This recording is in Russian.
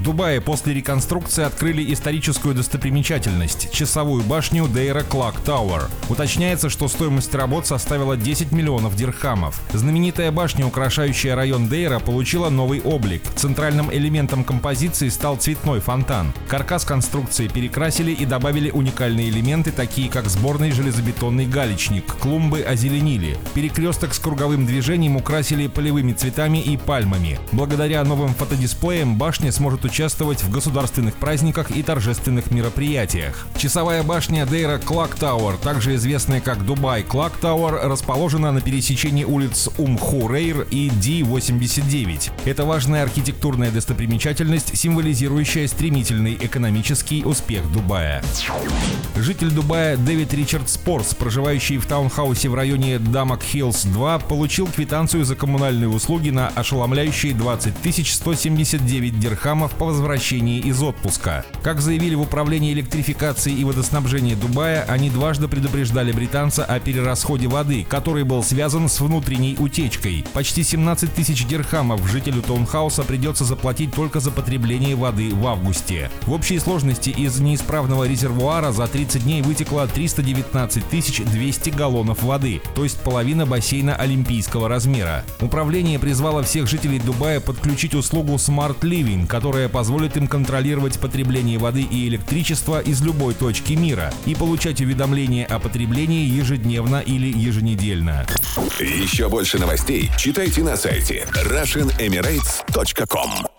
В Дубае после реконструкции открыли историческую достопримечательность – часовую башню Дейра Клак Тауэр. Уточняется, что стоимость работ составила 10 миллионов дирхамов. Знаменитая башня, украшающая район Дейра, получила новый облик. Центральным элементом композиции стал цветной фонтан. Каркас конструкции перекрасили и добавили уникальные элементы, такие как сборный железобетонный галечник, клумбы озеленили. Перекресток с круговым движением украсили полевыми цветами и пальмами. Благодаря новым фотодисплеям башня сможет участвовать в государственных праздниках и торжественных мероприятиях. Часовая башня Deira Clock Tower, также известная как Dubai Clock Tower, расположена на пересечении улиц Умм Хурейр и D89. Это важная архитектурная достопримечательность, символизирующая стремительный экономический успех Дубая. Житель Дубая Дэвид Ричард Спорс, проживающий в таунхаусе в районе Damac Hills 2, получил квитанцию за коммунальные услуги на ошеломляющие 20 179 дирхамов по возвращении из отпуска. Как заявили в Управлении электрификации и водоснабжения Дубая, они дважды предупреждали британца о перерасходе воды, который был связан с внутренней утечкой. Почти 17 тысяч дирхамов жителю таунхауса придется заплатить только за потребление воды в августе. В общей сложности из неисправного резервуара за 30 дней вытекло 319 200 галлонов воды, то есть половина бассейна олимпийского размера. Управление призвало всех жителей Дубая подключить услугу Smart Living, которая позволит им контролировать потребление воды и электричества из любой точки мира и получать уведомления о потреблении ежедневно или еженедельно. Еще больше новостей читайте на сайте RussianEmirates.com